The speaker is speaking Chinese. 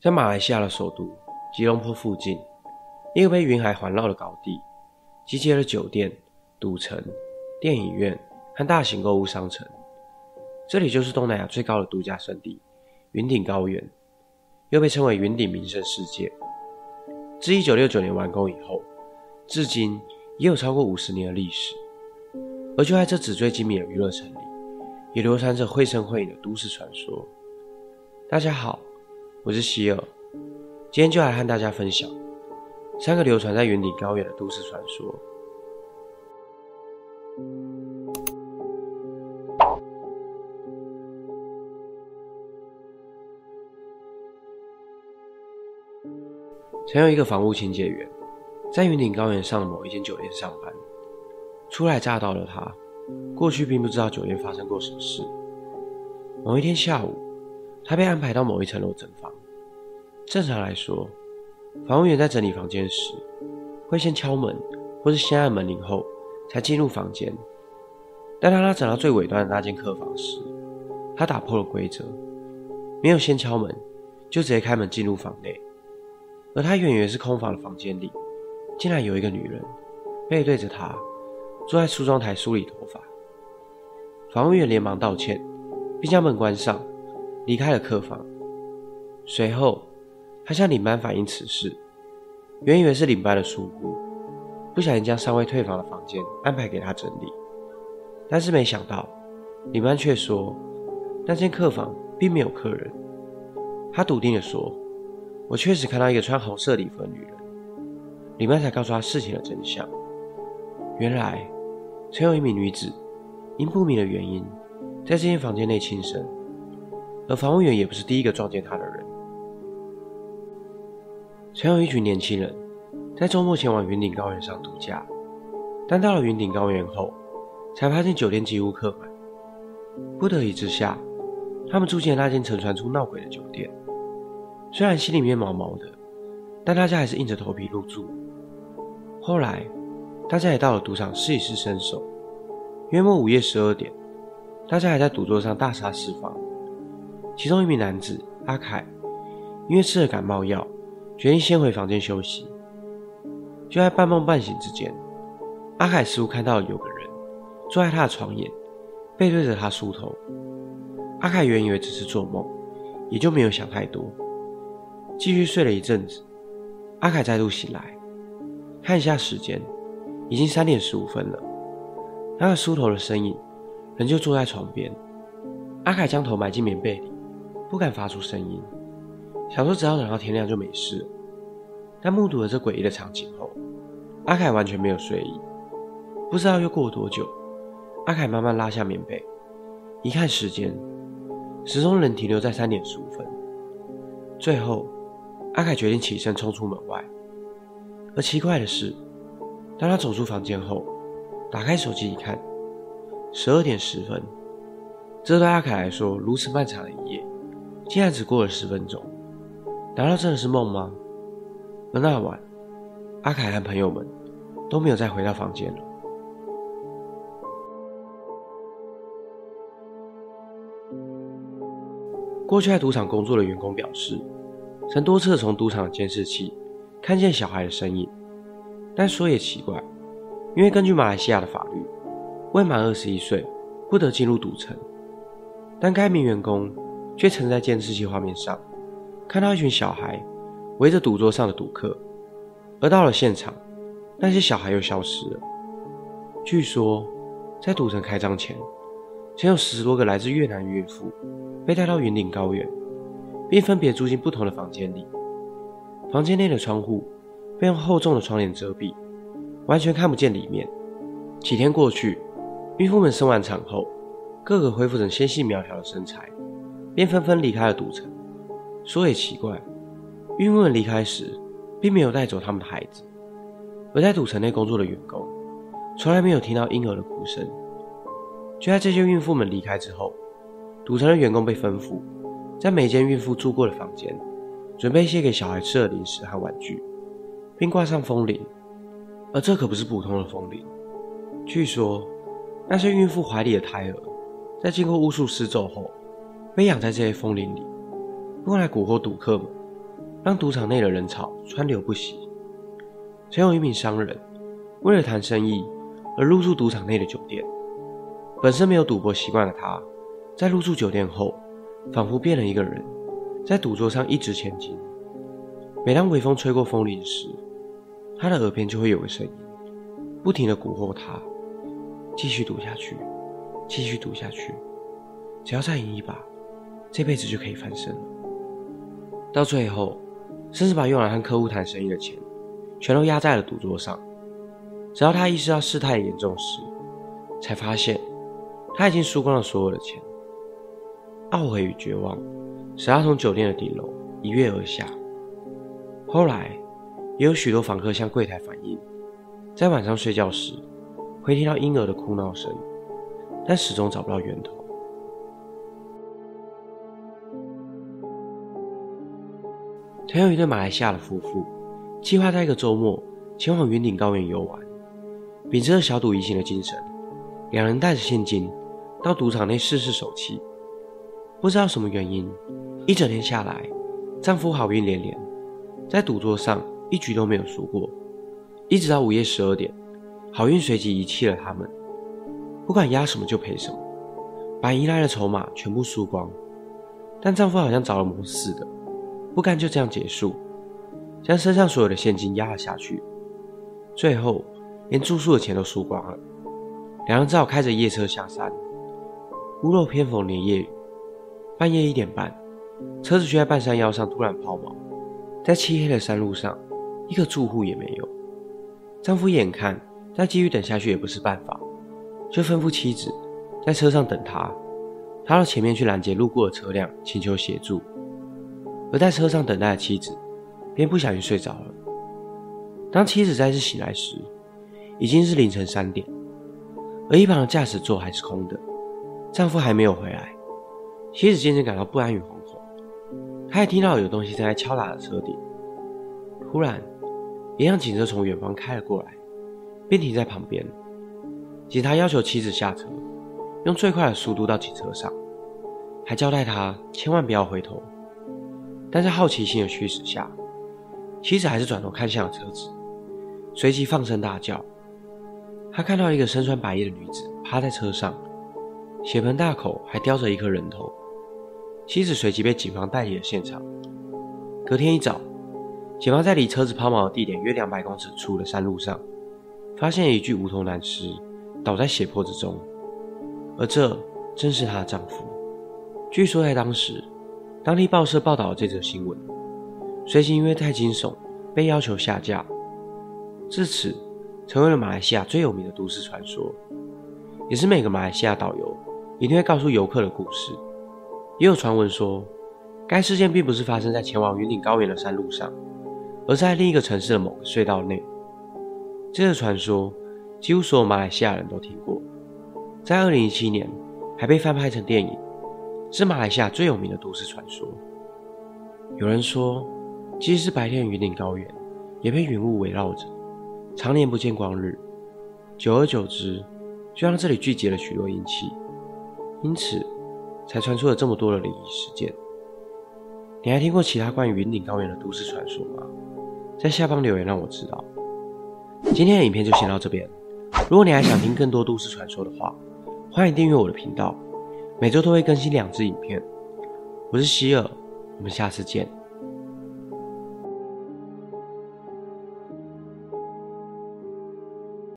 在马来西亚的首都吉隆坡附近，一个被云海环绕的高地，集结了酒店、赌城、电影院和大型购物商城。这里就是东南亚最高的度假胜地——云顶高原，又被称为云顶名胜世界。自1969年完工以后，至今也有超过五十年的历史。而就在这纸醉金迷的娱乐城里，也流传着绘声绘影的都市传说。大家好。我是希尔，今天就来和大家分享三个流传在云顶高原的都市传说。曾有一个房屋清洁员，在云顶高原上的某一间酒店上班。初来乍到的他，过去并不知道酒店发生过什么事。某一天下午，他被安排到某一层楼整房。正常来说，房务员在整理房间时，会先敲门，或是先按门铃后才进入房间。但当他整到最尾端的那间客房时，他打破了规则，没有先敲门，就直接开门进入房内。而他远远是空房的房间里，竟然有一个女人背对着他，坐在梳妆台梳理头发。房务员连忙道歉，并将门关上，离开了客房。随后。他向领班反映此事，原以为是领班的疏忽，不小心将尚未退房的房间安排给他整理，但是没想到，领班却说那间客房并没有客人。他笃定地说：“我确实看到一个穿红色礼服的女人。”领班才告诉他事情的真相，原来曾有一名女子因不明的原因在这间房间内轻生，而房务员也不是第一个撞见她的人。曾有一群年轻人在周末前往云顶高原上度假，但到了云顶高原后，才发现酒店几乎客满。不得已之下，他们住进了那间曾传出闹鬼的酒店。虽然心里面毛毛的，但大家还是硬着头皮入住。后来，大家也到了赌场试一试身手。约莫午夜十二点，大家还在赌桌上大杀四方。其中一名男子阿凯，因为吃了感冒药。决定先回房间休息。就在半梦半醒之间，阿凯似乎看到有个人坐在他的床沿，背对着他梳头。阿凯原以为只是做梦，也就没有想太多，继续睡了一阵子。阿凯再度醒来，看一下时间，已经三点十五分了。那个梳头的身影仍旧坐在床边。阿凯将头埋进棉被里，不敢发出声音。想说只要等到天亮就没事，但目睹了这诡异的场景后，阿凯完全没有睡意。不知道又过了多久，阿凯慢慢拉下棉被，一看时间，始终仍停留在三点十五分。最后，阿凯决定起身冲出门外。而奇怪的是，当他走出房间后，打开手机一看，十二点十分。这对阿凯来说如此漫长的一夜，竟然只过了十分钟。难道真的是梦吗？而那晚，阿凯和朋友们都没有再回到房间了。过去在赌场工作的员工表示，曾多次从赌场监视器看见小孩的身影。但说也奇怪，因为根据马来西亚的法律，未满二十一岁不得进入赌城，但该名员工却曾在监视器画面上。看到一群小孩围着赌桌上的赌客，而到了现场，那些小孩又消失了。据说，在赌城开张前，曾有十多个来自越南孕妇被带到云顶高原，并分别住进不同的房间里。房间内的窗户被用厚重的窗帘遮蔽，完全看不见里面。几天过去，孕妇们生完产后，个个恢复成纤细苗条的身材，便纷纷离开了赌城。说也奇怪，孕妇们离开时，并没有带走他们的孩子，而在赌城内工作的员工，从来没有听到婴儿的哭声。就在这些孕妇们离开之后，赌城的员工被吩咐，在每间孕妇住过的房间，准备一些给小孩吃的零食和玩具，并挂上风铃。而这可不是普通的风铃，据说，那些孕妇怀里的胎儿，在经过巫术施咒后，被养在这些风铃里。用来蛊惑赌客们，让赌场内的人潮川流不息。曾有一名商人为了谈生意而入住赌场内的酒店，本身没有赌博习惯的他，在入住酒店后，仿佛变了一个人，在赌桌上一掷千金。每当微风吹过风铃时，他的耳边就会有个声音，不停地蛊惑他，继续赌下去，继续赌下去，只要再赢一把，这辈子就可以翻身了。到最后，甚至把用来和客户谈生意的钱，全都压在了赌桌上。直到他意识到事态严重时，才发现他已经输光了所有的钱。懊悔与绝望使他从酒店的顶楼一跃而下。后来。也有许多访客向柜台反映，在晚上睡觉时会听到婴儿的哭闹声，但始终找不到源头。曾有一对马来西亚的夫妇，计划在一个周末前往云顶高原游玩，秉持着小赌怡情的精神，两人带着现金到赌场内试试手气。不知道什么原因，一整天下来，丈夫好运连连，在赌桌上。一局都没有输过，一直到午夜十二点，好运随即遗弃了他们。不管押什么就赔什么，把赢来的筹码全部输光。但丈夫好像着了魔似的，不甘就这样结束，将身上所有的现金压了下去，最后连住宿的钱都输光了。两人只好开着夜车下山。屋漏偏逢连夜雨，半夜一点半，车子却在半山腰上突然抛锚，在漆黑的山路上。一个住户也没有。丈夫眼看再继续等下去也不是办法，就吩咐妻子在车上等他。他到前面去拦截路过的车辆，请求协助。而在车上等待的妻子，便不小心睡着了。当妻子再次醒来时，已经是凌晨三点，而一旁的驾驶座还是空的，丈夫还没有回来。妻子渐渐感到不安与惶恐，她也听到有东西正在敲打着车顶。突然。一辆警车从远方开了过来，并停在旁边。警察要求妻子下车，用最快的速度到警车上，还交代她千万不要回头。但在好奇心的驱使下，妻子还是转头看向了车子，随即放声大叫。他看到一个身穿白衣的女子趴在车上，血盆大口，还叼着一颗人头。妻子随即被警方带离了现场。隔天一早。警方在离车子抛锚的地点约两百公尺处的山路上，发现一具无头男尸倒在血泊之中，而这正是她的丈夫。据说在当时，当地报社报道了这则新闻，随即因为太惊悚被要求下架，至此成为了马来西亚最有名的都市传说，也是每个马来西亚导游一定会告诉游客的故事。也有传闻说，该事件并不是发生在前往云顶高原的山路上。而在另一个城市的某个隧道内，这个传说几乎所有马来西亚人都听过。在二零一七年，还被翻拍成电影，是马来西亚最有名的都市传说。有人说，即使是白天的云顶高原，也被云雾围绕着，常年不见光日。久而久之，就让这里聚集了许多阴气，因此才传出了这么多的灵异事件。你还听过其他关于云顶高原的都市传说吗？在下方留言让我知道。今天的影片就先到这边。如果你还想听更多都市传说的话，欢迎订阅我的频道，每周都会更新两支影片。我是希尔，我们下次见。